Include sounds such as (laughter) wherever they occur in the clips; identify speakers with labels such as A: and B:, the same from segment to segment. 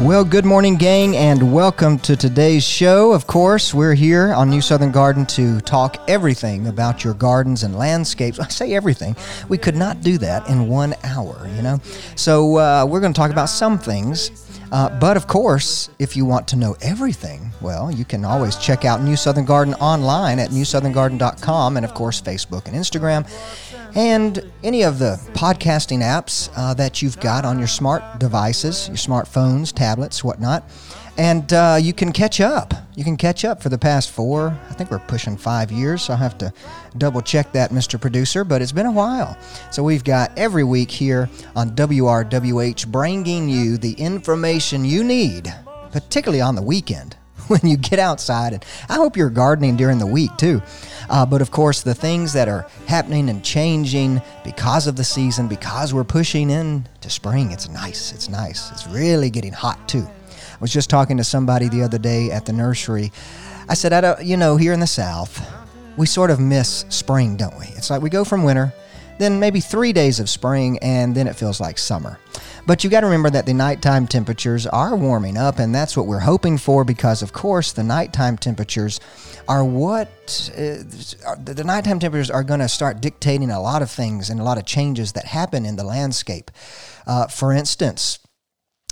A: Well, good morning, gang, and welcome to today's show. Of course, we're here on New Southern Garden to talk everything about your gardens and landscapes. I say everything. We could not do that in one hour, you know? So, uh, we're going to talk about some things. Uh, but of course, if you want to know everything, well, you can always check out New Southern Garden online at newsoutherngarden.com and, of course, Facebook and Instagram and any of the podcasting apps uh, that you've got on your smart devices, your smartphones, tablets, whatnot. And uh, you can catch up. You can catch up for the past four, I think we're pushing five years, so I'll have to double check that, Mr. Producer, but it's been a while. So we've got every week here on WRWH bringing you the information you need, particularly on the weekend when you get outside. And I hope you're gardening during the week too. Uh, but of course, the things that are happening and changing because of the season, because we're pushing into spring, it's nice. It's nice. It's really getting hot too. I was just talking to somebody the other day at the nursery. I said, I don't, you know, here in the South, we sort of miss spring, don't we? It's like we go from winter, then maybe three days of spring, and then it feels like summer. But you got to remember that the nighttime temperatures are warming up, and that's what we're hoping for because, of course, the nighttime temperatures are what uh, the nighttime temperatures are going to start dictating a lot of things and a lot of changes that happen in the landscape. Uh, for instance,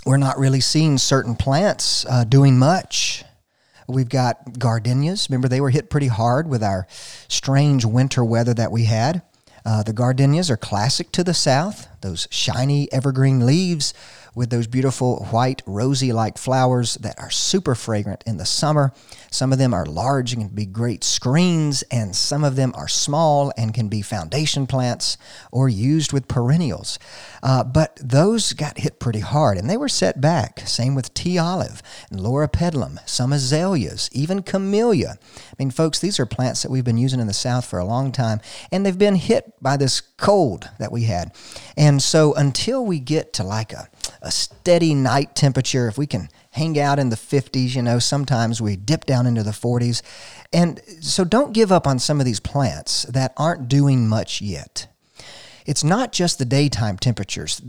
A: we're not really seeing certain plants uh, doing much. We've got gardenias. Remember, they were hit pretty hard with our strange winter weather that we had. Uh, the gardenias are classic to the south, those shiny evergreen leaves with those beautiful white rosy like flowers that are super fragrant in the summer. Some of them are large and can be great screens, and some of them are small and can be foundation plants or used with perennials. Uh, but those got hit pretty hard and they were set back. Same with tea olive and loropetalum, some azaleas, even camellia. I mean, folks, these are plants that we've been using in the South for a long time, and they've been hit by this cold that we had. And so until we get to like a a steady night temperature, if we can hang out in the 50s, you know, sometimes we dip down into the 40s. And so don't give up on some of these plants that aren't doing much yet. It's not just the daytime temperatures.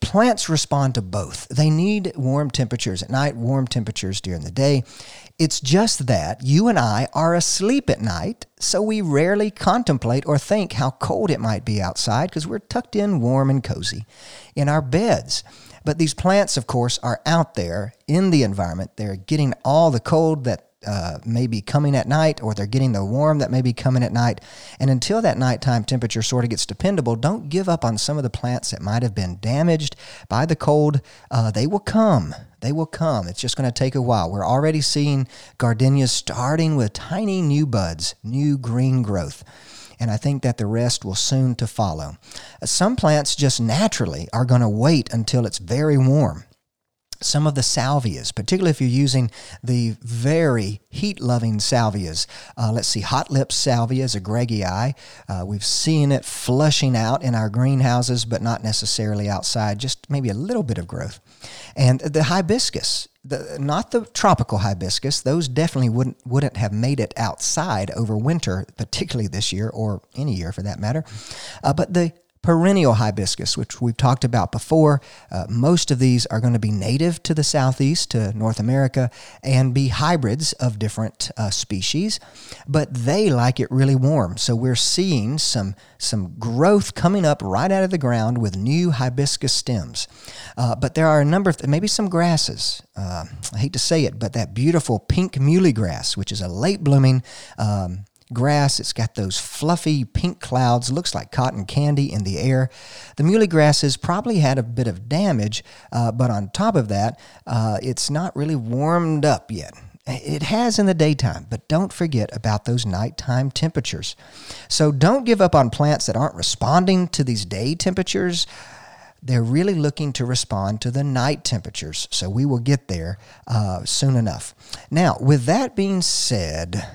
A: Plants respond to both. They need warm temperatures at night, warm temperatures during the day. It's just that you and I are asleep at night, so we rarely contemplate or think how cold it might be outside because we're tucked in warm and cozy in our beds. But these plants, of course, are out there in the environment. They're getting all the cold that uh, may be coming at night, or they're getting the warm that may be coming at night. And until that nighttime temperature sort of gets dependable, don't give up on some of the plants that might have been damaged by the cold. Uh, they will come. They will come. It's just going to take a while. We're already seeing gardenias starting with tiny new buds, new green growth and I think that the rest will soon to follow. Some plants just naturally are going to wait until it's very warm. Some of the salvias, particularly if you're using the very heat loving salvias. Uh, let's see, hot lips salvia is a greggii. Uh, we've seen it flushing out in our greenhouses, but not necessarily outside, just maybe a little bit of growth. And the hibiscus the, not the tropical hibiscus. Those definitely wouldn't wouldn't have made it outside over winter, particularly this year or any year for that matter. Uh, but the perennial hibiscus, which we've talked about before. Uh, most of these are going to be native to the southeast, to North America, and be hybrids of different uh, species, but they like it really warm. So we're seeing some, some growth coming up right out of the ground with new hibiscus stems. Uh, but there are a number of, maybe some grasses. Uh, I hate to say it, but that beautiful pink muhly grass, which is a late blooming um, grass. It's got those fluffy pink clouds, looks like cotton candy in the air. The muhly grasses probably had a bit of damage, uh, but on top of that, uh, it's not really warmed up yet. It has in the daytime, but don't forget about those nighttime temperatures. So don't give up on plants that aren't responding to these day temperatures. They're really looking to respond to the night temperatures. So we will get there uh, soon enough. Now, with that being said,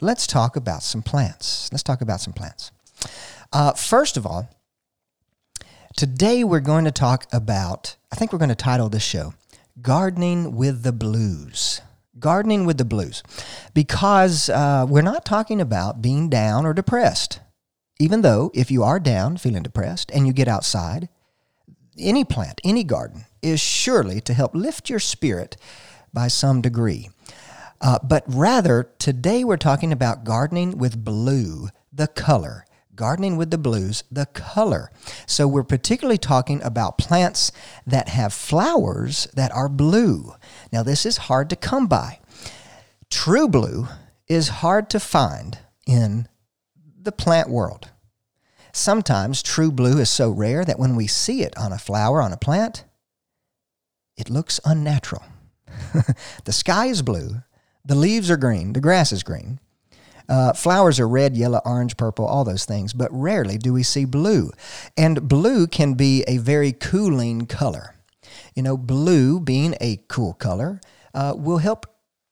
A: let's talk about some plants. Let's talk about some plants. Uh, first of all, today we're going to talk about, I think we're going to title this show, Gardening with the Blues gardening with the blues because uh, we're not talking about being down or depressed. Even though, if you are down, feeling depressed, and you get outside, any plant, any garden is surely to help lift your spirit by some degree. Uh, but rather, today we're talking about gardening with blue, the color. Gardening with the blues, the color. So we're particularly talking about plants that have flowers that are blue. Now, this is hard to come by. True blue is hard to find in the plant world. Sometimes true blue is so rare that when we see it on a flower, on a plant, it looks unnatural. (laughs) the sky is blue, the leaves are green, the grass is green, uh, flowers are red, yellow, orange, purple, all those things, but rarely do we see blue. And blue can be a very cooling color. You know, blue being a cool color uh, will help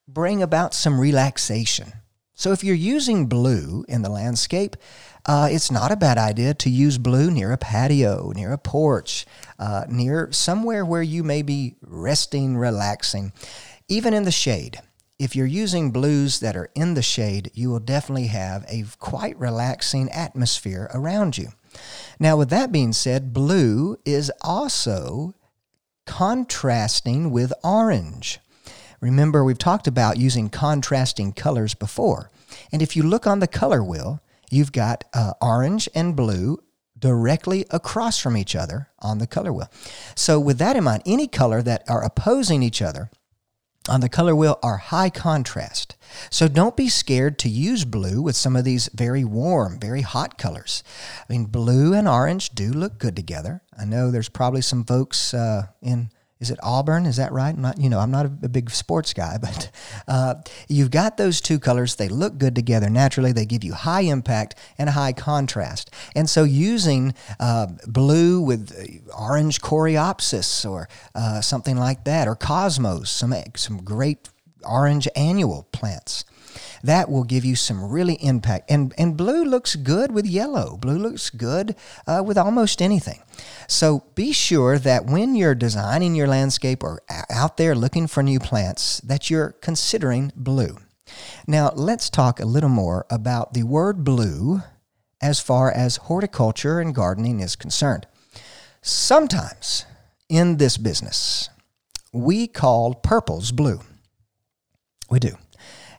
A: bring about some relaxation. So if you're using blue in the landscape, uh, it's not a bad idea to use blue near a patio, near a porch, uh, near somewhere where you may be resting, relaxing, even in the shade if you're using blues that are in the shade, you will definitely have a quite relaxing atmosphere around you. Now, with that being said, blue is also contrasting with orange. Remember, we've talked about using contrasting colors before. And if you look on the color wheel, you've got uh, orange and blue directly across from each other on the color wheel. So, with that in mind, any color that are opposing each other on the color wheel are high contrast. So don't be scared to use blue with some of these very warm, very hot colors. I mean, blue and orange do look good together. I know there's probably some folks uh, in is it Auburn? Is that right? I'm not, you know, I'm not a, a big sports guy, (laughs) but uh, you've got those two colors. They look good together naturally. They give you high impact and high contrast. And so using uh, blue with uh, orange coreopsis or uh, something like that, or cosmos, some some great orange annual plants that will give you some really impact. And, and blue looks good with yellow. Blue looks good uh, with almost anything. So be sure that when you're designing your landscape or out there looking for new plants, that you're considering blue. Now, let's talk a little more about the word blue as far as horticulture and gardening is concerned. Sometimes in this business, we call purples blue. We do.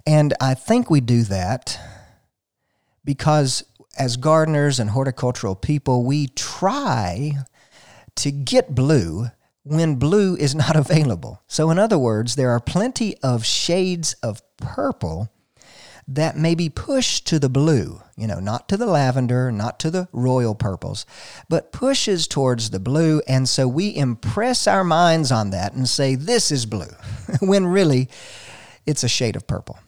A: And I think we do that because as gardeners and horticultural people, we try to get blue when blue is not (laughs) available. So, in other words, there are plenty of shades of purple that may be pushed to the blue, you know, not to the lavender, not to the royal purples, but pushes towards the blue. And so we impress our minds on that and say, this is blue, (laughs) when really it's a shade of purple.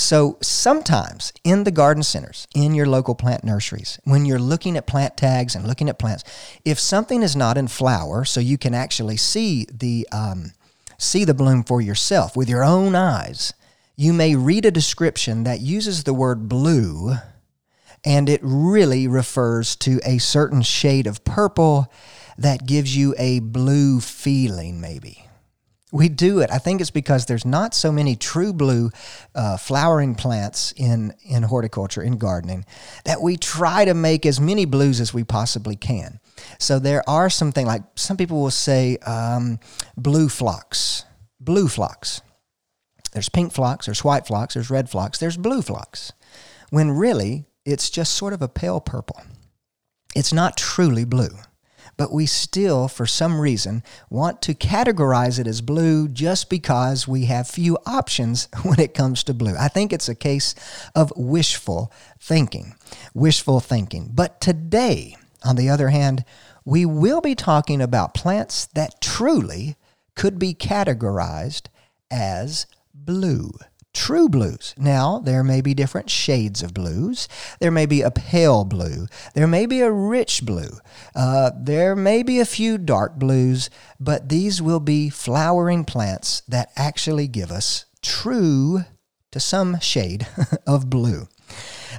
A: So sometimes in the garden centers, in your local plant nurseries, when you're looking at plant tags and looking at plants, if something is not in flower, so you can actually see the um, see the bloom for yourself with your own eyes, you may read a description that uses the word blue, and it really refers to a certain shade of purple that gives you a blue feeling, maybe. We do it. I think it's because there's not so many true blue uh, flowering plants in, in horticulture, in gardening, that we try to make as many blues as we possibly can. So there are something like some people will say um, blue phlox, blue phlox. There's pink phlox, there's white phlox, there's red phlox, there's blue phlox. When really it's just sort of a pale purple. It's not truly blue but we still, for some reason, want to categorize it as blue just because we have few options (laughs) when it comes to blue. I think it's a case of wishful thinking. Wishful thinking. But today, on the other hand, we will be talking about plants that truly could be categorized as blue. True blues. Now, there may be different shades of blues. There may be a pale blue. There may be a rich blue. Uh, there may be a few dark blues, but these will be flowering plants that actually give us true, to some shade, (laughs) of blue.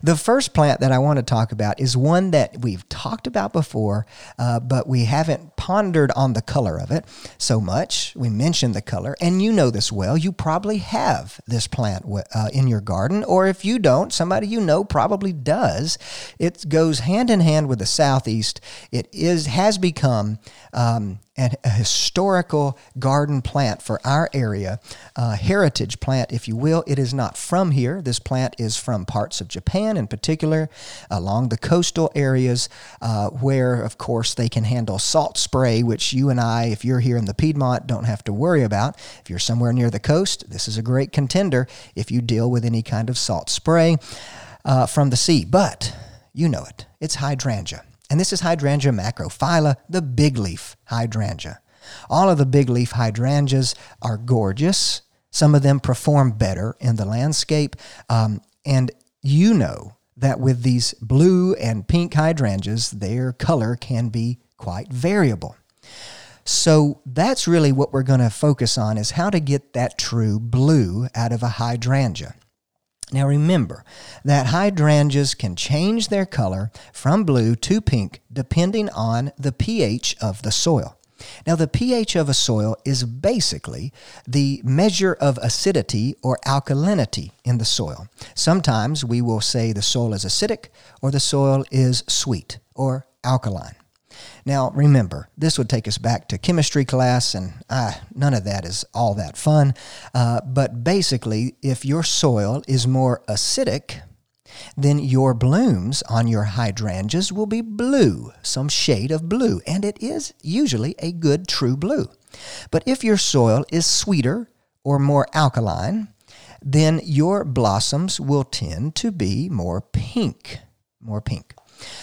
A: The first plant that I want to talk about is one that we've talked about before, uh, but we haven't pondered on the color of it so much. We mentioned the color, and you know this well. You probably have this plant uh, in your garden, or if you don't, somebody you know probably does. It goes hand in hand with the southeast. It is has become um, and a historical garden plant for our area, a heritage plant, if you will. It is not from here. This plant is from parts of Japan, in particular, along the coastal areas, uh, where, of course, they can handle salt spray, which you and I, if you're here in the Piedmont, don't have to worry about. If you're somewhere near the coast, this is a great contender if you deal with any kind of salt spray uh, from the sea. But you know it, it's hydrangea. And this is Hydrangea macrophylla, the big leaf hydrangea. All of the big leaf hydrangeas are gorgeous. Some of them perform better in the landscape. Um, and you know that with these blue and pink hydrangeas, their color can be quite variable. So that's really what we're going to focus on is how to get that true blue out of a hydrangea. Now remember that hydrangeas can change their color from blue to pink depending on the pH of the soil. Now, the pH of a soil is basically the measure of acidity or alkalinity in the soil. Sometimes we will say the soil is acidic or the soil is sweet or alkaline. Now, remember, this would take us back to chemistry class, and uh, none of that is all that fun. Uh, but basically, if your soil is more acidic, then your blooms on your hydrangeas will be blue, some shade of blue, and it is usually a good true blue. But if your soil is sweeter or more alkaline, then your blossoms will tend to be more pink, more pink.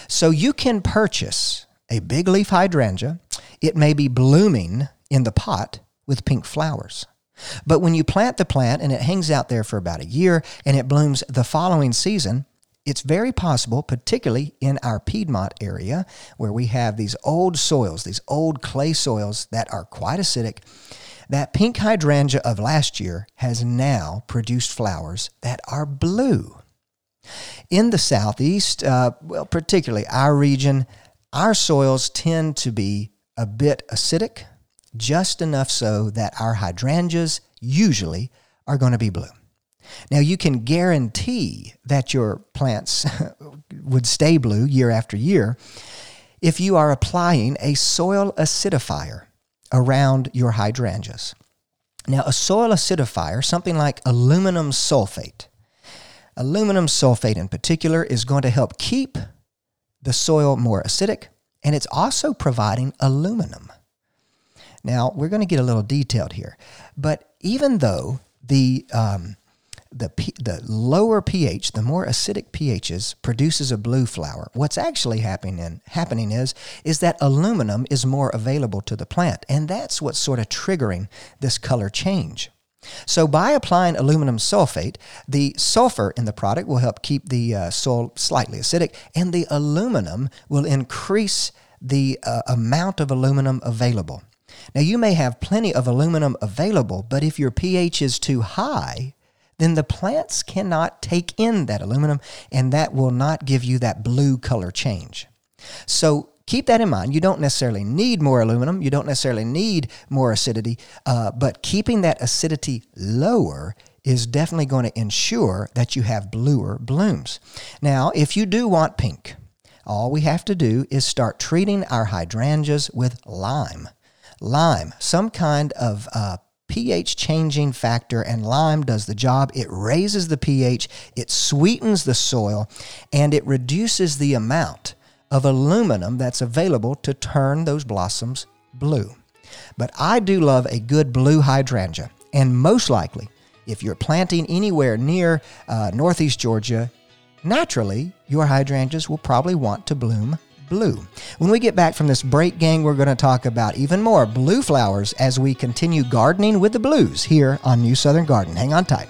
A: So you can purchase a big leaf hydrangea. It may be blooming in the pot with pink flowers. But when you plant the plant and it hangs out there for about a year and it blooms the following season, it's very possible, particularly in our Piedmont area, where we have these old soils, these old clay soils that are quite acidic, that pink hydrangea of last year has now produced flowers that are blue. In the southeast, uh, well, particularly our region, our soils tend to be a bit acidic, just enough so that our hydrangeas usually are going to be blue. Now, you can guarantee that your plants (laughs) would stay blue year after year if you are applying a soil acidifier around your hydrangeas. Now, a soil acidifier, something like aluminum sulfate, aluminum sulfate in particular, is going to help keep the soil more acidic, and it's also providing aluminum. Now, we're going to get a little detailed here, but even though the um, the, P, the lower pH, the more acidic pHs, produces a blue flower. What's actually happening happening is is that aluminum is more available to the plant, and that's what's sort of triggering this color change. So, by applying aluminum sulfate, the sulfur in the product will help keep the uh, soil slightly acidic, and the aluminum will increase the uh, amount of aluminum available. Now, you may have plenty of aluminum available, but if your pH is too high, then the plants cannot take in that aluminum, and that will not give you that blue color change. So, keep that in mind. You don't necessarily need more aluminum, you don't necessarily need more acidity, uh, but keeping that acidity lower is definitely going to ensure that you have bluer blooms. Now, if you do want pink, all we have to do is start treating our hydrangeas with lime. Lime, some kind of uh, pH changing factor, and lime does the job. It raises the pH, it sweetens the soil, and it reduces the amount of aluminum that's available to turn those blossoms blue. But I do love a good blue hydrangea, and most likely, if you're planting anywhere near uh, northeast Georgia, naturally your hydrangeas will probably want to bloom blue. When we get back from this break, gang, we're going to talk about even more blue flowers as we continue gardening with the blues here on New Southern Garden. Hang on tight.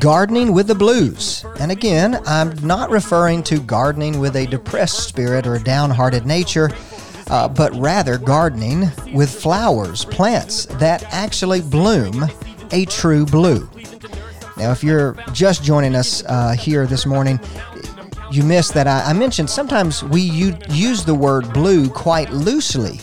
A: gardening with the blues. And again, I'm not referring to gardening with a depressed spirit or downhearted nature, uh, but rather gardening with flowers, plants that actually bloom a true blue. Now, if you're just joining us uh, here this morning, you missed that I, I mentioned sometimes we u- use the word blue quite loosely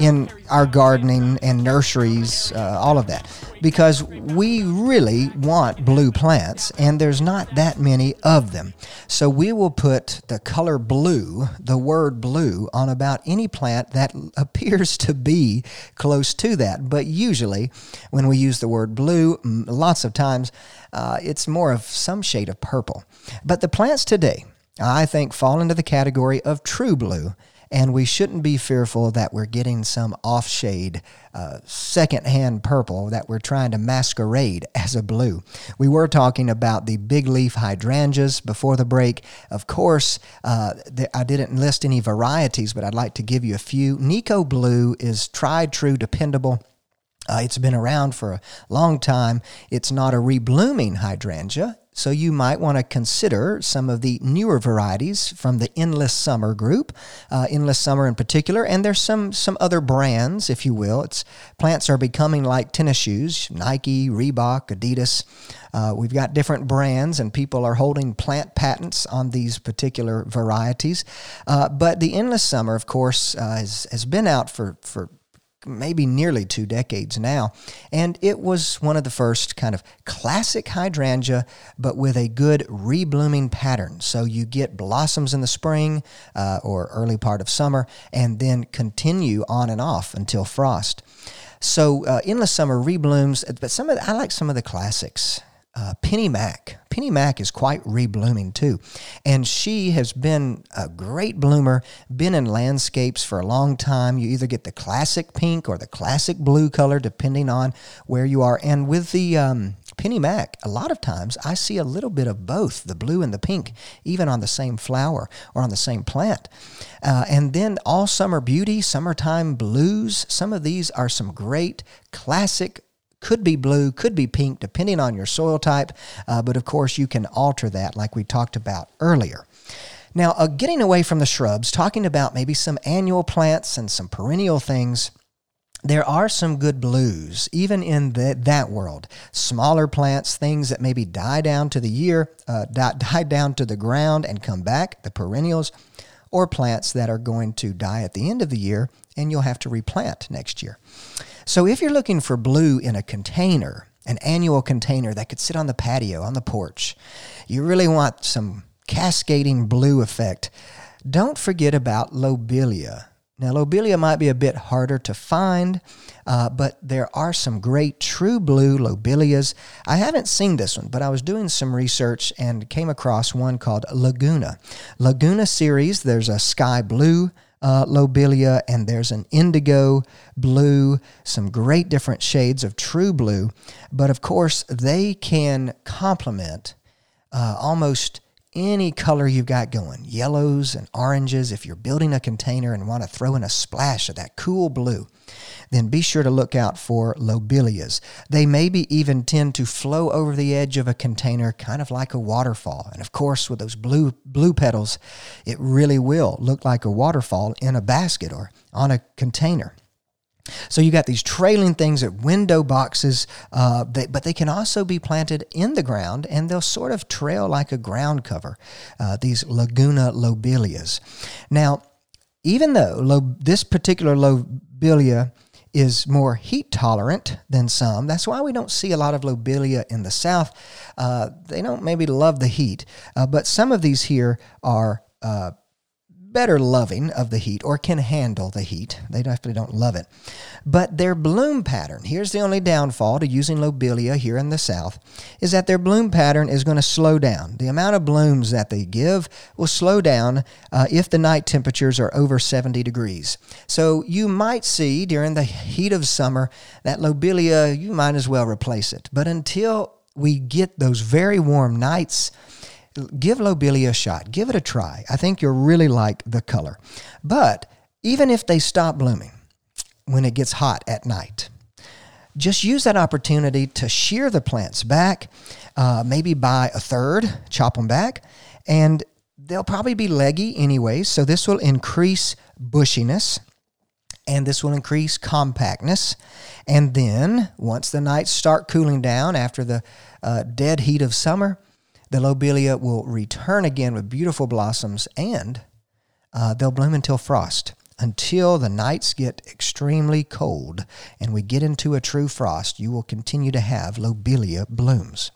A: in our gardening and nurseries, uh, all of that, because we really want blue plants and there's not that many of them. So we will put the color blue, the word blue, on about any plant that (laughs) appears to be close to that. But usually, when we use the word blue, lots of times, uh, it's more of some shade of purple. But the plants today, I think, fall into the category of true blue and we shouldn't be fearful that we're getting some off shade, uh, secondhand purple that we're trying to masquerade (laughs) as a blue. We were talking about the big leaf hydrangeas before the break. Of course, uh, I didn't list any varieties, but I'd like to give you a few. Nikko Blue is tried, true, dependable. Uh, it's been around for a long time. It's not a reblooming hydrangea. So you might want to consider some of the newer varieties from the Endless Summer group, uh, Endless Summer in particular, and there's some some other brands, if you will. It's plants are becoming like tennis shoes: Nike, Reebok, Adidas. Uh, we've got different brands, and people are holding plant patents on these particular varieties. Uh, but the Endless Summer, of course, uh, has has been out for for maybe nearly two decades now. And it was one of the first kind of classic hydrangea, but with a good reblooming pattern. So you get blossoms in the spring uh, or early part of summer, and then continue on and off until frost. So uh, endless summer reblooms, but some of the, I like some of the classics uh, Penny Mac. Penny Mac is quite reblooming too. And she has been a great bloomer, been in landscapes for a long time. You either get the classic pink or the classic blue color, depending on where you are. And with the um, Penny Mac, a lot of times I see a little bit of both, the blue and the pink, even on the same flower or on the same plant. Uh, and then All Summer Beauty, Summertime Blues. Some of these are some great classic could be blue, could be pink, depending on your soil type. Uh, but of course, you can alter that like we talked about earlier. Now, uh, getting away from the shrubs, talking about maybe some annual plants and some perennial things. There are some good blues, even in the, that world. Smaller plants, things that maybe die down to the year, uh, die, (laughs) die down to the ground and come back, the perennials, or plants that are going to die at the end of the year and you'll have to replant next year. So if you're looking for blue in a container, an annual container that could sit on the patio, on the porch, you really want some cascading blue effect, don't forget about lobelia. Now, lobelia might be a bit harder to find, uh, but there are some great true blue lobelias. I haven't seen this one, but I was doing some research and came across one called Laguna. Laguna series, there's a sky blue, uh, lobelia, and there's an indigo blue, some great different shades of true blue. But of course, they can complement uh, almost any color you've got going yellows and oranges. If you're building a container and want to throw in a splash of that cool blue, then be sure to look out for lobelias. They maybe even tend to flow over the edge of a container, kind of like a waterfall. And of course, with those blue blue petals, it really will look like a waterfall in a basket or on a container. So you got these trailing things at window boxes, uh, they, but they can also be planted in the ground, and they'll sort of trail like a ground cover. Uh, these Laguna lobelias. Now, even though lo- this particular lobelia is more heat tolerant than some. That's why we don't see a lot of lobelia in the south. Uh, they don't maybe love the heat, uh, but some of these here are uh, better loving of the heat or can handle the heat. They definitely don't love it. But their bloom pattern, here's the only downfall to using lobelia here in the south, is that their bloom pattern is going to slow down. The amount of blooms that they give will slow down uh, if the night temperatures are over 70 degrees. So you might see during the heat of summer that lobelia, you might as well replace it. But until we get those very warm nights, give lobelia a shot. Give it a try. I think you'll really like the color. But even if they stop blooming when it gets hot at night, just use that opportunity to shear the plants back, uh, maybe by a third, chop them back, and they'll probably be leggy anyway. So this will increase bushiness and this will increase compactness. And then once the nights start cooling down after the uh, dead heat of summer, the lobelia will return again with beautiful blossoms and uh, they'll bloom until frost, until the nights get extremely cold and we get into a true frost. You will continue to have lobelia blooms.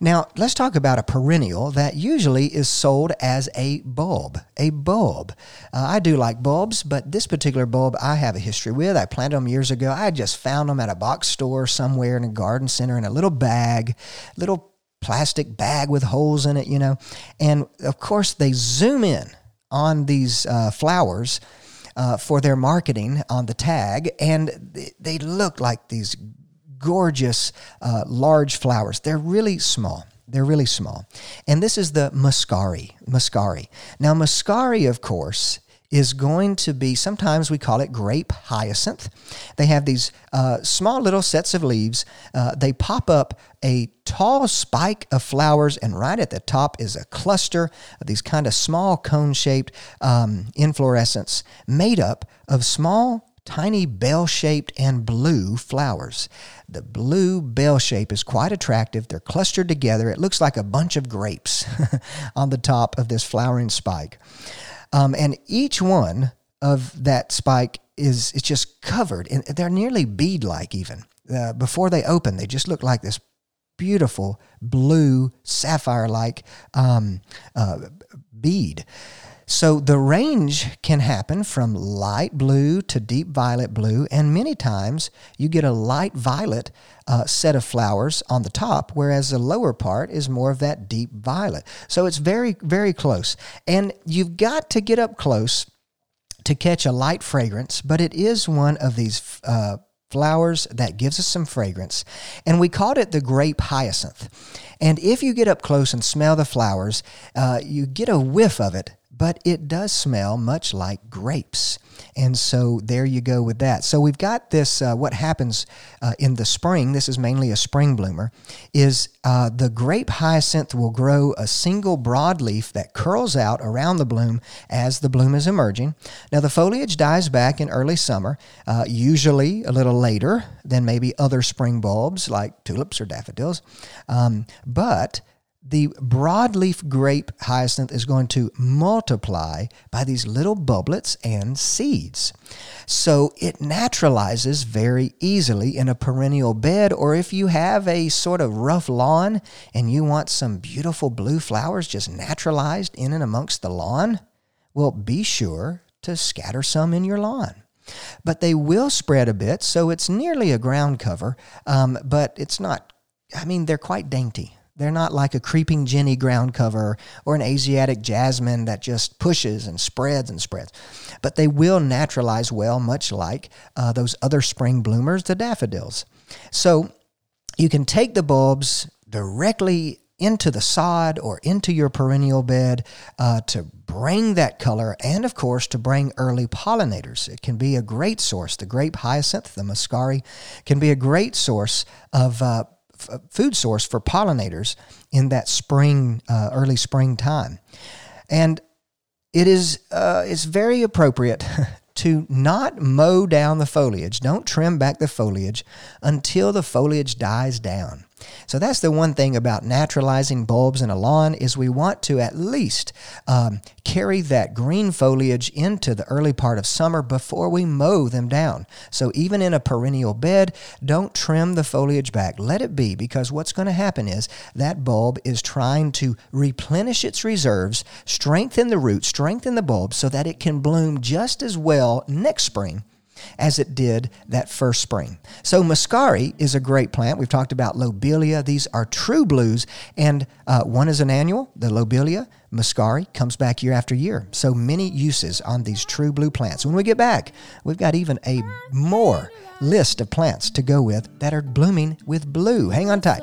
A: Now, let's talk about a perennial that usually is sold as a bulb. A bulb. Uh, I do like bulbs, but this particular bulb I have a history with. I planted them years ago. I just found them at a box store somewhere in a garden center in a little bag, little plastic bag with holes in it, you know. And of course, they zoom in on these uh, flowers uh, for their marketing on the tag, and they, they look like these gorgeous uh, large flowers. They're really small. They're really small. And this is the muscari. Muscari. Now, muscari, of course, is going to be sometimes we call it grape hyacinth. They have these uh, small little sets of leaves. Uh, they pop up a tall spike of flowers, and right at the top is a cluster of these kind of small cone shaped um, inflorescence made up of small tiny bell shaped and blue flowers. The blue bell shape is quite attractive. They're clustered together. It looks like a bunch of grapes (laughs) on the top of this flowering spike. Um, and each one of that spike is it's just covered, and they're nearly bead-like even. Uh, before they open, they just look like this beautiful blue sapphire-like um, uh, bead. So the range can happen from light blue to deep violet blue, and many times you get a light violet uh, set of flowers on the top, whereas the lower part is more of that deep violet. So it's very, very close. And you've got to get up close to catch a light fragrance, but it is one of these. Uh, flowers that gives us some fragrance. And we called it the grape hyacinth. And if you get up close and smell the flowers, uh, you get a whiff of it but it does smell much like grapes. And so there you go with that. So we've got this, uh, what happens uh, in the spring, this is mainly a spring bloomer, is uh, the grape hyacinth will grow a single broadleaf that curls out around the bloom as the bloom is emerging. Now the foliage dies back in early summer, uh, usually a little later than maybe other spring bulbs like tulips or daffodils. Um, but the broadleaf grape hyacinth is going to multiply by these little bulblets and seeds. So it naturalizes very easily in a perennial bed, or if you have a sort of rough lawn and you want some beautiful blue flowers just naturalized in and amongst the lawn, well, be sure to scatter some in your lawn but they will spread a bit, so it's nearly a ground cover, um, but it's not. I mean, they're quite dainty. They're not like a creeping Jenny ground cover or an Asiatic jasmine that just pushes and spreads and spreads. But they will naturalize well, much like uh, those other spring bloomers, the daffodils. So you can take the bulbs directly into the sod or into your perennial bed uh, to bring that color and, of course, to bring early pollinators. It can be a great source. The grape hyacinth, the muscari, can be a great source of. Uh, f- food source for pollinators in that spring, uh, early spring time. And it is uh, it's very appropriate (laughs) to not mow down the foliage. Don't trim back the foliage until the foliage dies down. So that's the one thing about naturalizing bulbs in a lawn is we want to at least um, carry that green foliage into the early part of summer before we mow them down. So even in a perennial bed, don't trim the foliage back. Let it be because what's going to happen is that bulb is trying to replenish its reserves, strengthen the roots, strengthen the bulb so that it can bloom just as well next spring as it did that first spring. So muscari is a great plant. We've talked about lobelia. These are true blues, and uh, one is an annual, the lobelia. Muscari comes back year after year. So many uses on these true blue plants. When we get back, we've got even a more list of plants to go with that are blooming with blue. Hang on tight.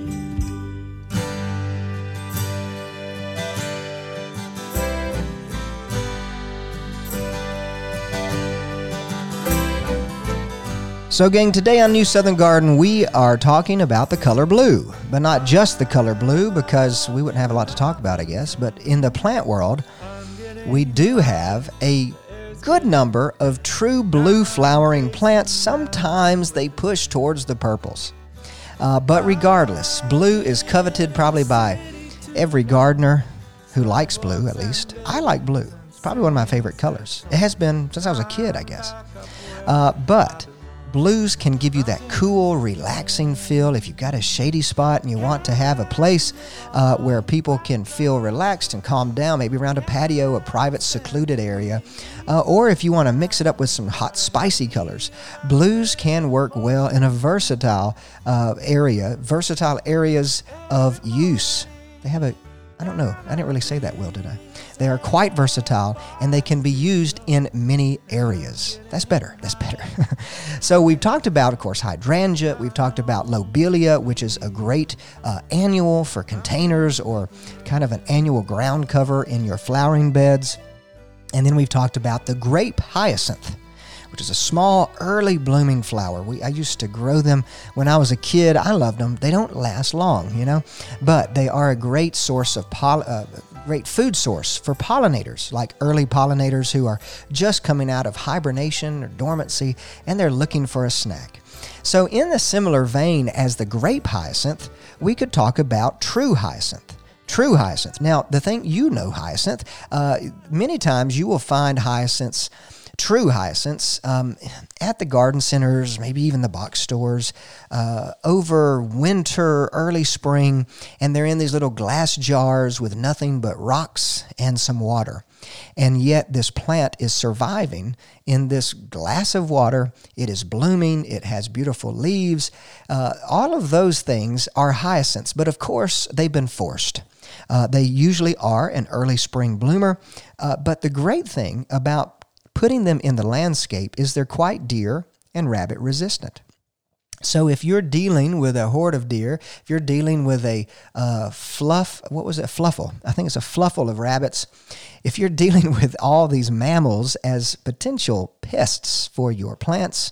A: So, gang, today on New Southern Garden, we are talking about the color blue, but not just the color blue because we wouldn't have a lot to talk about, I guess. But in the plant world, we do have a good number of true blue flowering plants. Sometimes they push towards the purples. Uh, but regardless, blue is coveted probably by every gardener who likes blue, at least. I like blue. It's probably one of my favorite colors. It has been since I was a kid, I guess. Uh, but Blues can give you that cool, relaxing feel. If you've got a shady spot and you want to have a place uh, where people can feel relaxed and calm down, maybe around a patio, a private, secluded area, uh, or if you want to mix it up with some hot, spicy colors, blues can work well in a versatile uh, area, versatile areas of use. They have a I don't know. I didn't really say that well, did I? They are quite versatile and they can be used in many areas. That's better. That's better. (laughs) so we've talked about, of course, hydrangea. We've talked about lobelia, which is a great uh, annual for containers or kind of an annual ground cover in your flowering beds. And then we've talked about the grape hyacinth which is a small, early blooming flower. We, I used to grow them when I was a kid. I loved them. They don't last long, you know, but they are a great source of uh, great food source for pollinators, like early pollinators who are just coming out of hibernation or dormancy and they're looking for a snack. So, in the similar vein as the grape hyacinth, we could talk about true hyacinth true hyacinth. Now, the thing you know hyacinth, uh, many times you will find hyacinths true hyacinths um, at the garden centers, maybe even the box stores, uh, over winter, early spring, and they're in these little glass jars with nothing but rocks and some water. And yet, this plant is surviving in this glass of water. It is blooming, it has beautiful leaves. Uh, all of those things are hyacinths, but of course, they've been forced. Uh, they usually are an early spring bloomer, uh, but the great thing about putting them in the landscape is they're quite deer and rabbit resistant. So if you're dealing with a horde of deer, if you're dealing with a uh, fluff, what was it, fluffle? I think it's a fluffle of rabbits. If you're (laughs) dealing with all these mammals as potential pests for your plants,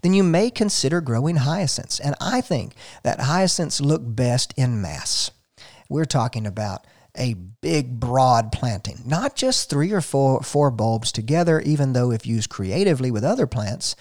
A: then you may consider growing hyacinths. And I think that hyacinths look best in mass. We're talking about a big, broad planting, not just three or four, four bulbs together, even though if used creatively with other plants,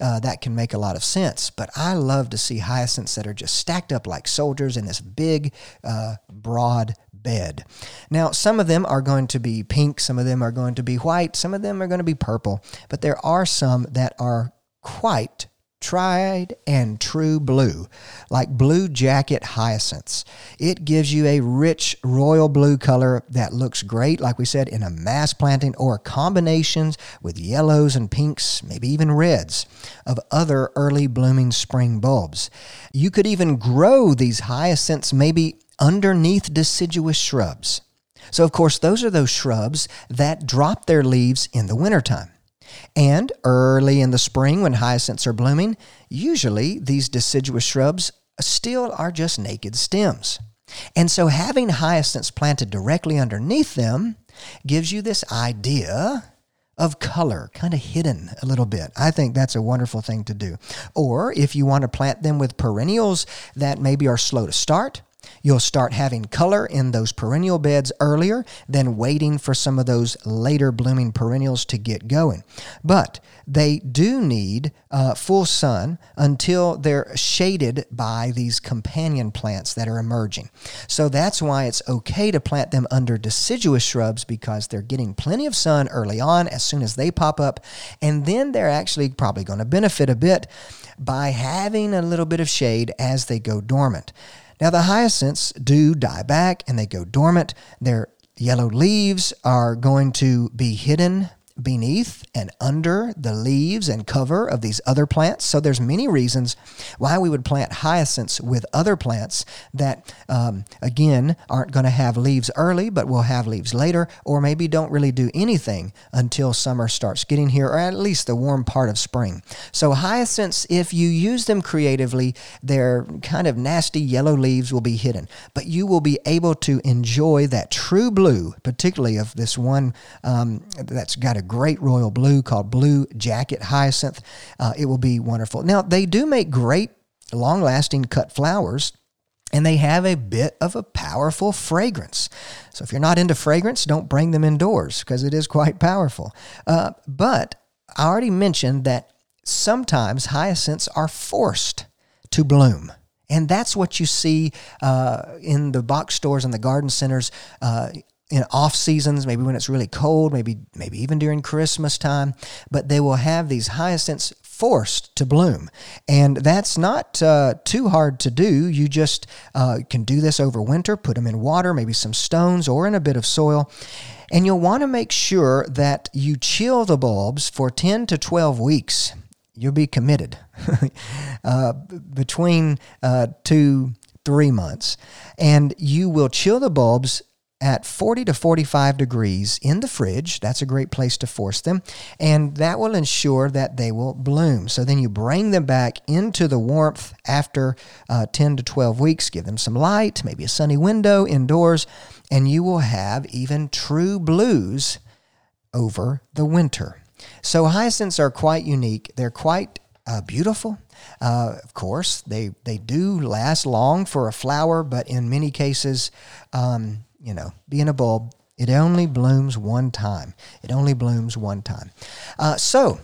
A: uh, that can make a lot of sense. But I love to see hyacinths that are just stacked up like soldiers in this big, uh, broad bed. Now, some of them are going to be pink, some of them are going to be white, some of them are going to be purple, but there are some that are quite tried and true blue, like blue jacket hyacinths. It gives you a rich royal blue color that looks great, like we said, in a mass planting or combinations with yellows and pinks, maybe even reds, of other early blooming spring bulbs. You could even grow these hyacinths maybe underneath deciduous shrubs. So, of course, those are those shrubs that drop their leaves in the wintertime. And early in the spring, when hyacinths are blooming, usually these deciduous shrubs still are just naked stems. And so, having hyacinths planted directly underneath them gives you this idea of color, kind of hidden a little bit. I think that's a wonderful thing to do. Or if you want to plant them with perennials that maybe are slow to start, You'll start having color in those perennial beds earlier than waiting for some of those later blooming perennials to get going. But they do need uh, full sun until they're shaded by these companion plants that are emerging. So that's why it's okay to plant them under deciduous shrubs because they're getting plenty of sun early on as soon as they pop up. And then they're actually probably going to benefit a bit by having a little bit of shade as they go dormant. Now, the hyacinths do die back and they go dormant. Their yellow leaves are going to be hidden beneath and under the leaves and cover of these other plants. So there's many reasons why we would plant hyacinths with other plants that, um, again, aren't going to have leaves early, but will have leaves later, or maybe don't really do anything until summer starts getting here, or at least the warm part of spring. So hyacinths, if you use them creatively, their kind of nasty yellow leaves will be hidden, but you will be able to enjoy that true blue, particularly of this one um, that's got a great royal blue called Blue Jacket Hyacinth. Uh, it will be wonderful. Now, they do make great long lasting cut flowers and they have a bit of a powerful fragrance. So if you're not into fragrance, don't bring them indoors because it is quite powerful. Uh, but I already mentioned that sometimes hyacinths are forced to bloom. And that's what you see uh, in the box stores and the garden centers. Uh, in off seasons, maybe when it's really cold, maybe maybe even during Christmas time, but they will have these hyacinths forced to bloom, and that's not uh, too hard to do. You just uh, can do this over winter. Put them in water, maybe some stones, or in a bit of soil. And you'll want to make sure that you chill the bulbs for 10 to 12 weeks. You'll be committed (laughs) uh, between uh, two, three months. And you will chill the bulbs at 40 to 45 degrees in the fridge. That's a great place to force them. And that will ensure that they will bloom. So then you bring them back into the warmth after uh, 10 to 12 weeks. Give them some light, maybe a sunny window indoors, and you will have even true blues over the winter. So hyacinths are quite unique. They're quite uh, beautiful. Uh, of course, they, they do last long for a flower, but in many cases, um, you know, being a bulb, it only blooms one time. It only blooms one time. Uh, so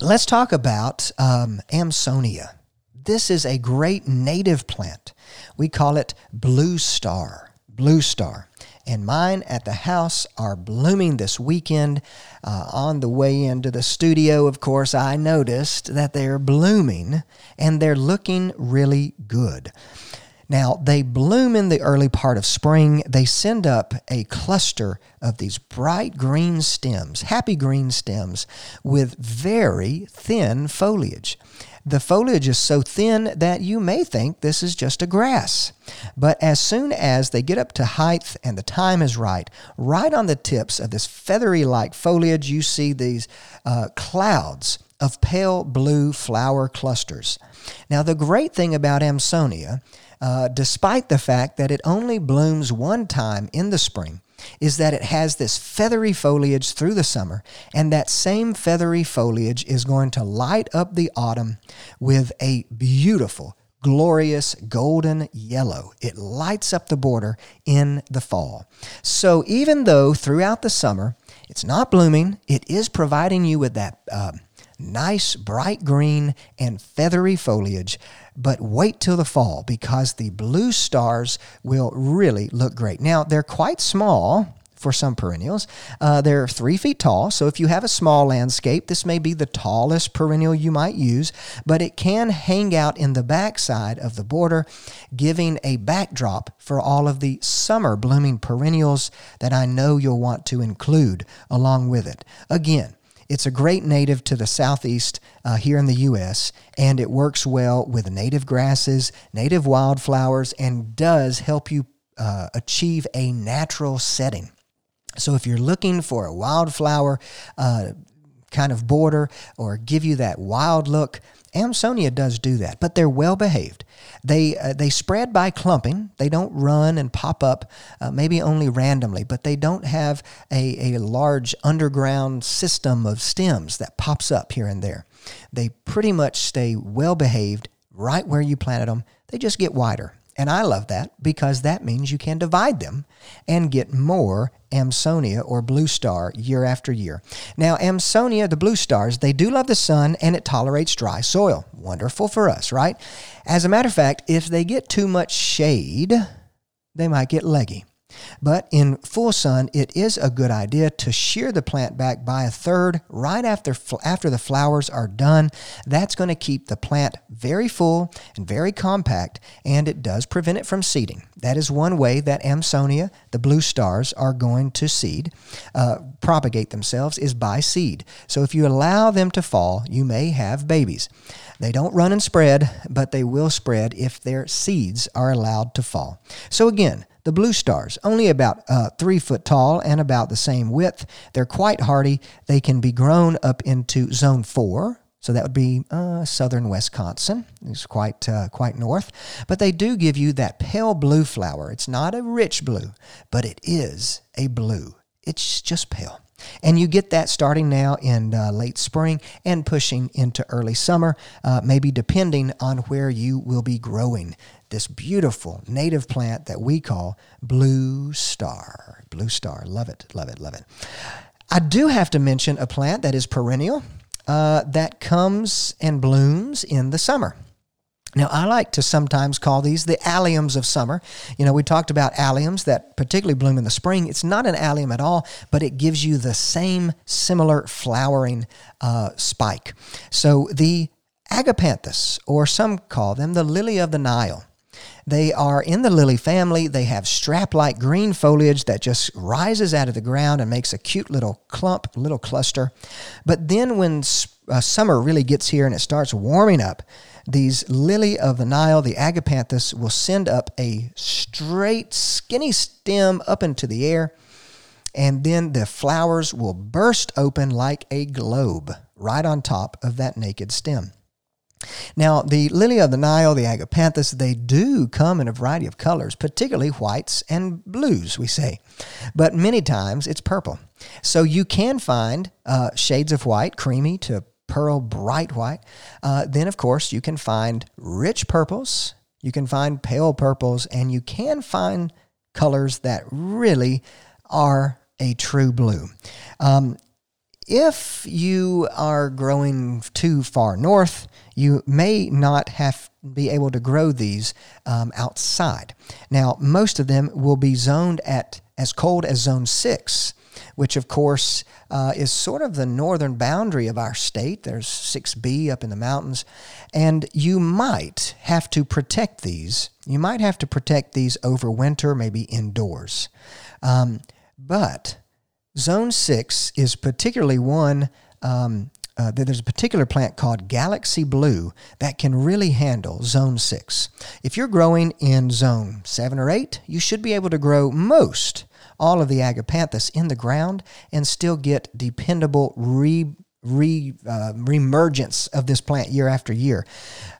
A: let's talk about um, Amsonia. This is a great native plant. We call it blue star. Blue star. And mine at the house are blooming this weekend. Uh, on the way into the studio, of course, I noticed that they're blooming and they're looking really good. Now, they bloom in the early part of spring. They send up a cluster of these bright green stems, happy green stems, with very thin foliage. The foliage is so thin that you may think this is just a grass. But as soon as they get up to height and the time is right, right on the tips of this feathery like foliage, you see these uh, clouds of pale blue flower clusters. Now, the great thing about Amsonia uh, despite the fact that it only blooms one time in the spring, is that it has this feathery foliage through the summer, and that same feathery foliage is going to light up the autumn with a beautiful, glorious golden yellow. It lights up the border in the fall. So even though throughout the summer it's not blooming, it is providing you with that. Uh, nice bright green and feathery foliage. But wait till the fall because the blue stars will really look great. Now, they're quite small for some perennials. Uh, they're three feet tall, so if you have a small landscape, this may be the tallest perennial you might use, but it can hang out in the backside of the border, giving a backdrop for all of the summer blooming perennials that I know you'll want to include along with it. Again, it's a great native to the southeast uh, here in the U.S., and it works well with native grasses, native wildflowers, and does help you uh, achieve a natural setting. So if you're looking for a wildflower uh, kind of border or give you that wild look, Amsonia does do that, but they're well behaved. They uh, they spread by clumping. They don't run and pop up, uh, maybe only randomly, but they don't have a, a large underground system of stems that pops up here and there. They pretty much stay well behaved right where you planted them. They just get wider. And I love that because that means you can divide them and get more Amsonia or blue star year after year. Now, Amsonia, the blue stars, they do love the sun and it tolerates dry soil. Wonderful for us, right? As a matter of fact, if they get too much shade, they might get leggy. But in full sun, it is a good idea to shear the plant back by a third right after, after the flowers are done. That's going to keep the plant very full and very compact, and it does prevent it from seeding. That is one way that Amsonia, the blue stars, are going to seed, uh, propagate themselves, is by seed. So if you allow them to fall, you may have babies. They don't run and spread, but they will spread if their seeds are allowed to fall. So again, the blue stars, only about uh, three foot tall and about the same width. They're quite hardy. They can be grown up into zone four. So that would be uh, southern Wisconsin. It's quite uh, quite north, but they do give you that pale blue flower. It's not a rich blue, but it is a blue. It's just pale. And you get that starting now in uh, late spring and pushing into early summer, uh, maybe depending on where you will be growing this beautiful native plant that we call blue star. Blue star. Love it, love it, love it. I do have to mention a plant that is perennial uh, that comes and blooms in the summer. Now, I like to sometimes call these the alliums of summer. You know, we talked about alliums that particularly bloom in the spring. It's not an allium at all, but it gives you the same similar flowering uh, spike. So, the agapanthus, or some call them the lily of the Nile, they are in the lily family. They have strap like green foliage that just rises out of the ground and makes a cute little clump, little cluster. But then when uh, summer really gets here and it starts warming up, these lily of the Nile, the agapanthus, will send up a straight, skinny stem up into the air, and then the flowers will burst open like a globe right on top of that naked stem. Now, the lily of the Nile, the agapanthus, they do come in a variety of colors, particularly whites and blues, we say. But many times it's purple. So you can find uh, shades of white, creamy to pearl bright white. Uh, then, of course, you can find rich purples, you can find pale purples, and you can find colors that really are a true blue. Um, if you are growing too far north, you may not have be able to grow these um, outside. Now, most of them will be zoned at as cold as zone six which of course uh, is sort of the northern boundary of our state. There's 6B up in the mountains, and you might have to protect these. You might have to protect these over winter, maybe indoors. Um, but Zone 6 is particularly one. Um, uh, there's a particular plant called Galaxy Blue that can really handle zone 6. If you're growing in zone 7 or 8, you should be able to grow most all of the agapanthus in the ground and still get dependable re re uh, reemergence of this plant year after year.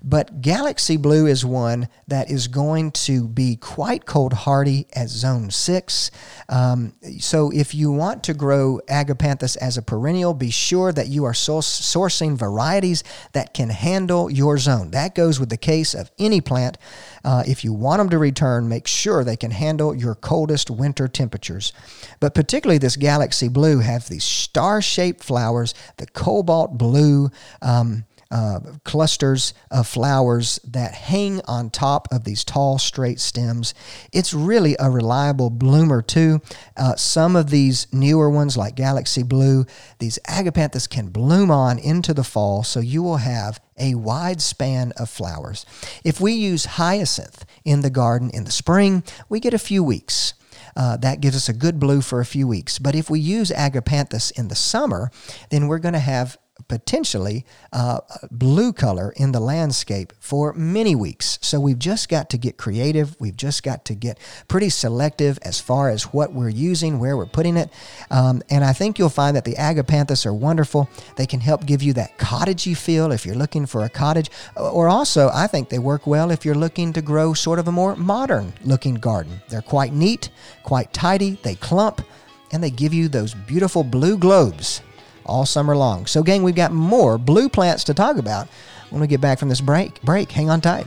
A: But Galaxy Blue is one that is going to be quite cold hardy at zone six. Um, so if you want to grow agapanthus as a perennial, be sure that you are sourcing varieties that can handle your zone. That goes with the case of any plant. Uh, if you want them to return, make sure they can handle your coldest winter temperatures. But particularly this Galaxy Blue have these star-shaped flowers, the cobalt blue. Um, uh, clusters of flowers that hang on top of these tall, straight stems. It's really a reliable bloomer, too. Uh, some of these newer ones, like Galaxy Blue, these agapanthus can bloom on into the fall, so you will have a wide span of flowers. If we use hyacinth in the garden in the spring, we get a few weeks. Uh, that gives us a good blue for a few weeks. But if we use agapanthus in the summer, then we're going to have potentially uh, blue color in the landscape for many weeks. So we've just got to get creative. We've just got to get pretty selective as far as what we're using, where we're putting it. Um, and I think you'll find that the agapanthus are wonderful. They can help give you that cottagey feel if you're looking for a cottage. Or also, I think they work well if you're looking to grow sort of a more modern looking garden. They're quite neat, quite tidy, they clump, and they give you those beautiful blue globes all summer long. So, gang, we've got more blue plants to talk about when we get back from this break. Break. Hang on tight.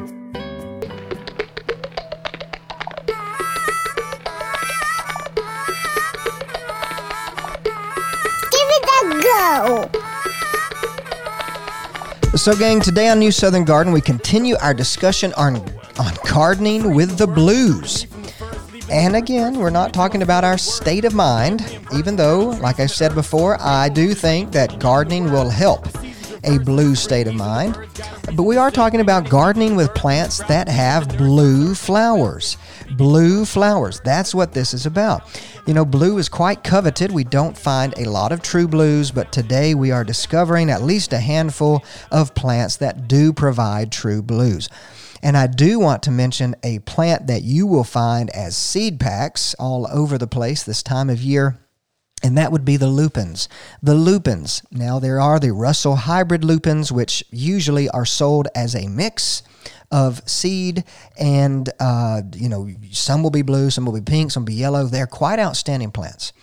A: So, gang, today on New Southern Garden, we continue our discussion on, on gardening with the blues. And again, we're not talking about our state of mind, even though, like I said before, I do think that gardening will help a blue state of mind. But we are talking about gardening with plants that have blue flowers. Blue flowers. That's what this is about. You know, blue is quite coveted. We don't find a lot of true blues, but today we are discovering at least a handful of plants that do provide true blues. And I do want to mention a plant that you will find as seed packs all over the place this time of year. And that would be the lupins. The lupins. Now, there are the Russell hybrid lupins, which usually are sold as a mix of seed and, uh, you know, some will be blue, some will be pink, some will be yellow. They're quite outstanding plants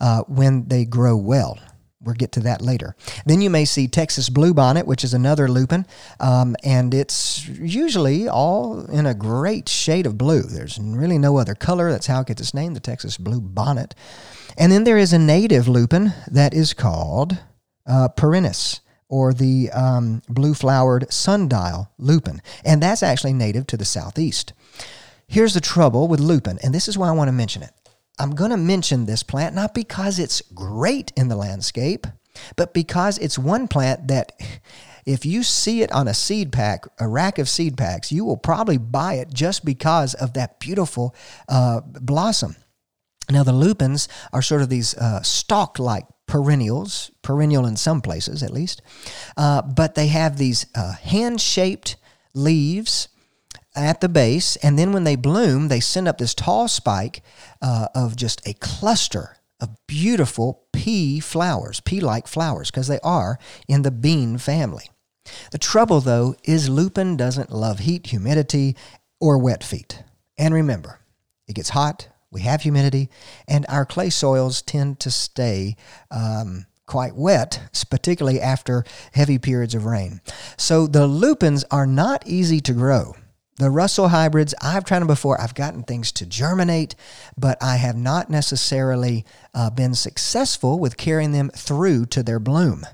A: uh, when they grow well. We'll get to that later. Then you may see Texas bluebonnet, which is another lupin, um, and it's usually all in a great shade of blue. There's really no other color. That's how it gets its name, the Texas bluebonnet. And then there is a native lupin that is called uh, Perennis or the um, blue flowered sundial lupin. And that's actually native to the southeast. Here's the trouble with lupin, and this is why I want to mention it. I'm going to mention this plant not because it's great in the landscape, but because it's one plant that if you see it on a seed pack, a rack of seed packs, you will probably buy it just because of that beautiful uh, blossom. Now, the lupins are sort of these uh, stalk like perennials, perennial in some places at least, uh, but they have these uh, hand shaped leaves at the base, and then when they bloom, they send up this tall spike uh, of just a cluster of beautiful pea flowers, pea like flowers, because they are in the bean family. The trouble, though, is lupin doesn't love heat, humidity, or wet feet. And remember, it gets hot, we have humidity, and our clay soils tend to stay um, quite wet, particularly after heavy periods of rain. So the lupins are not easy to grow. The Russell hybrids, I've tried them before. I've gotten things to germinate, but I have not necessarily uh, been successful with carrying them through to their bloom.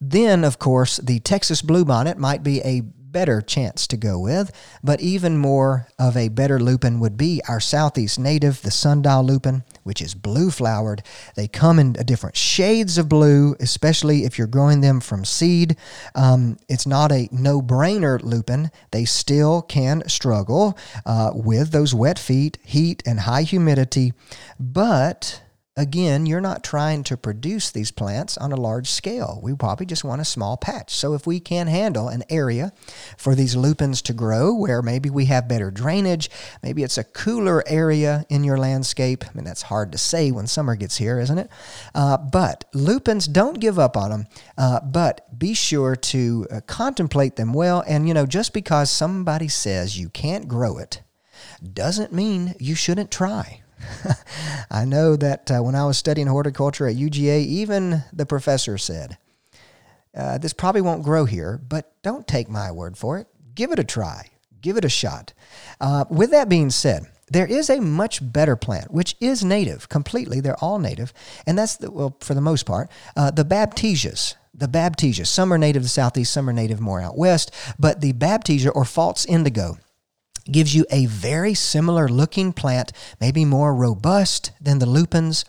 A: Then, of course, the Texas bluebonnet might be a better chance to go with, but even more of a better lupin would be our southeast native, the sundial lupin, which is blue flowered. They come in different shades of blue, especially if you're growing them from seed. Um, it's not a no brainer lupin. They still can struggle uh, with those wet feet, heat, and high humidity, but Again, you're not trying to produce these plants on a large scale. We probably just want a small patch. So if we can handle an area for these lupins to grow where maybe we have better drainage, maybe it's a cooler area in your landscape. I mean, that's hard to say when summer gets here, isn't it? Uh, but lupins, don't give up on them, uh, but be sure to uh, contemplate them well. And, you know, just because somebody says you can't grow it, doesn't mean you shouldn't try. (laughs) I know that uh, when I was studying horticulture at UGA, even the professor said, uh, This probably won't grow here, but don't take my word for it. Give it a try, give it a shot. Uh, with that being said, there is a much better plant, which is native completely. They're all native. And that's, the, well, for the most part, uh, the Baptisias. The Baptisia. Some are native to the southeast, some are native more out west. But the Baptisia or false indigo gives you a very similar looking plant, maybe more robust than the lupins,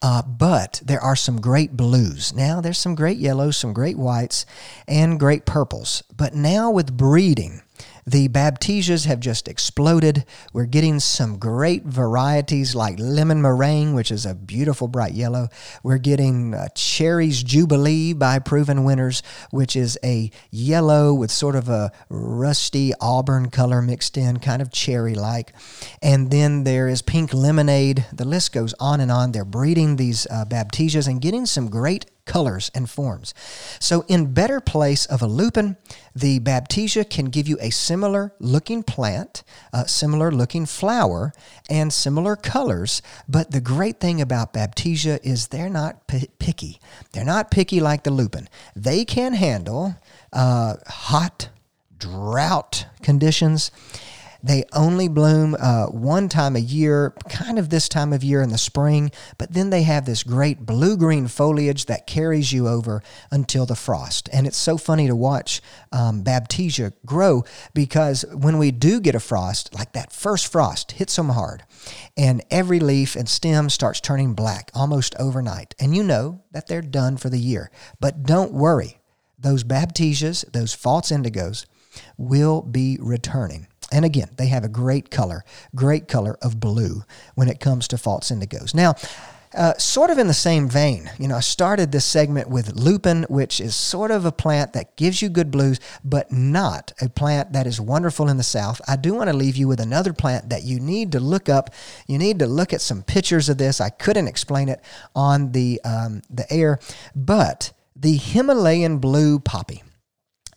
A: uh, but there are some great blues. Now, there's some great yellows, some great whites, and great purples. But now with breeding, the Baptisias have just exploded. We're getting some great varieties like lemon meringue, which is a beautiful bright yellow. We're getting uh, cherries Jubilee by Proven Winners, which is a yellow with sort of a rusty auburn color mixed in, kind of cherry like. And then there is pink lemonade. The list goes on and on. They're breeding these uh, Baptisias and getting some great colors and forms. So, in better place of a lupin, the Baptisia can give you a similar looking plant, a similar looking flower, and similar colors. But the great thing about Baptisia is they're not p- picky. They're not picky like the lupin. They can handle uh, hot, drought conditions they only bloom uh, one time a year, kind of this time of year in the spring, but then they have this great blue green foliage that carries you over until the frost. And it's so funny to watch um, Baptisia grow because when we do get a frost, like that first frost hits them hard, and every leaf and stem starts turning black almost overnight. And you know that they're done for the year. But don't worry, those Baptisias, those false indigos, will be returning. And again, they have a great color, great color of blue when it comes to false indigos. Now, uh, sort of in the same vein, you know, I started this segment with lupin, which is sort of a plant that gives you good blues, but not a plant that is wonderful in the South. I do want to leave you with another plant that you need to look up. You need to look at some pictures of this. I couldn't explain it on the um, the air, but the Himalayan blue poppy.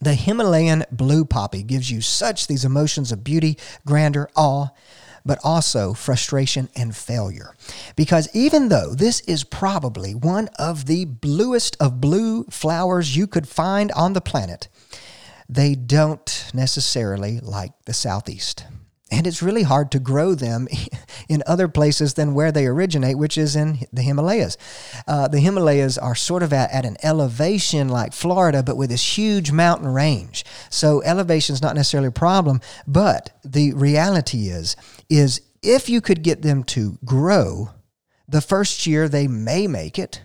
A: The Himalayan blue poppy gives you such these emotions of beauty, grandeur, awe, but also frustration and failure. Because even though this is probably one of the bluest of blue flowers you could find on the planet, they don't necessarily like the southeast. And it's really hard to grow them (laughs) in other places than where they originate, which is in the Himalayas. Uh, the Himalayas are sort of at, at an elevation like Florida, but with this huge mountain range. So elevation is not necessarily a problem, but the reality is, is if you could get them to grow, the first year they may make it,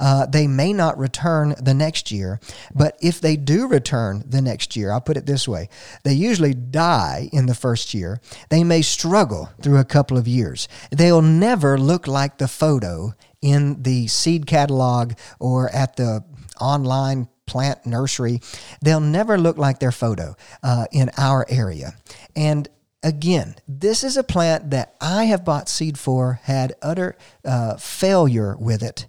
A: uh, they may not return the next year, but if they do return the next year, I'll put it this way they usually die in the first year. They may struggle through a couple of years. They'll never look like the photo in the seed catalog or at the online plant nursery. They'll never look like their photo uh, in our area. And again, this is a plant that I have bought seed for, had utter uh, failure with it,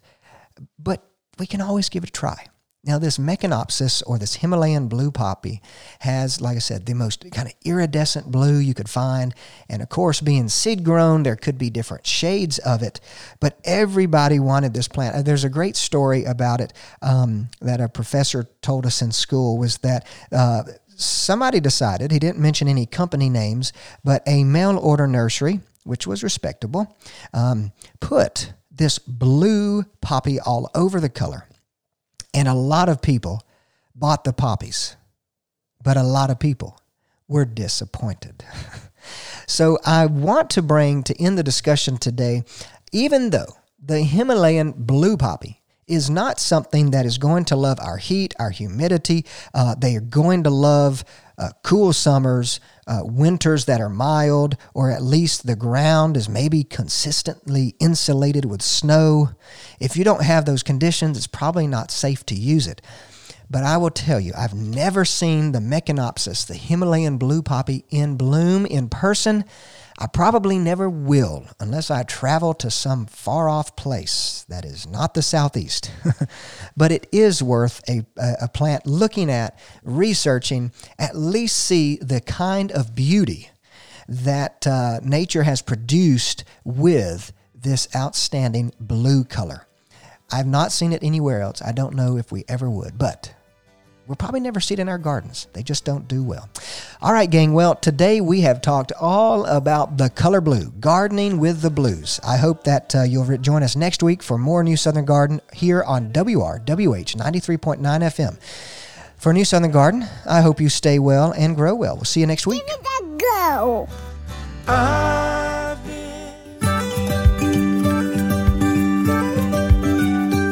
A: we can always give it a try. Now, this Meconopsis or this Himalayan blue poppy has, like I said, the most kind of iridescent blue you could find. And of course, being seed grown, there could be different shades of it. But everybody wanted this plant. Uh, there's a great story about it um, that a professor told us in school was that. Uh, somebody decided, he didn't mention any company names, but a mail order nursery, which was respectable, um, put this blue poppy all over the color. And a lot of people bought the poppies, but a lot of people were disappointed. (laughs) so I want to bring to end the discussion today, even though the Himalayan blue poppy is not something that is going to love our heat, our humidity. Uh, they are going to love uh, cool summers, uh, winters that are mild, or at least the ground is maybe consistently insulated with snow. If you don't have those conditions, it's probably not safe to use it. But I will tell you, I've never seen the Meconopsis, the Himalayan blue poppy, in bloom in person. I probably never will unless I travel to some far off place that is not the southeast. (laughs) but it is worth a, a plant looking at, researching, at least see the kind of beauty that uh, nature has produced with this outstanding blue color. I've not seen it anywhere else. I don't know if we ever would, but we'll probably never see it in our gardens. They just don't do well. All right, gang. Well, today we have talked all about the color blue, gardening with the blues. I hope that uh, you'll join us next week for more New Southern Garden here on WRWH 93.9 FM. For New Southern Garden, I hope you stay well and grow well. We'll see you next week.
B: Give it a go.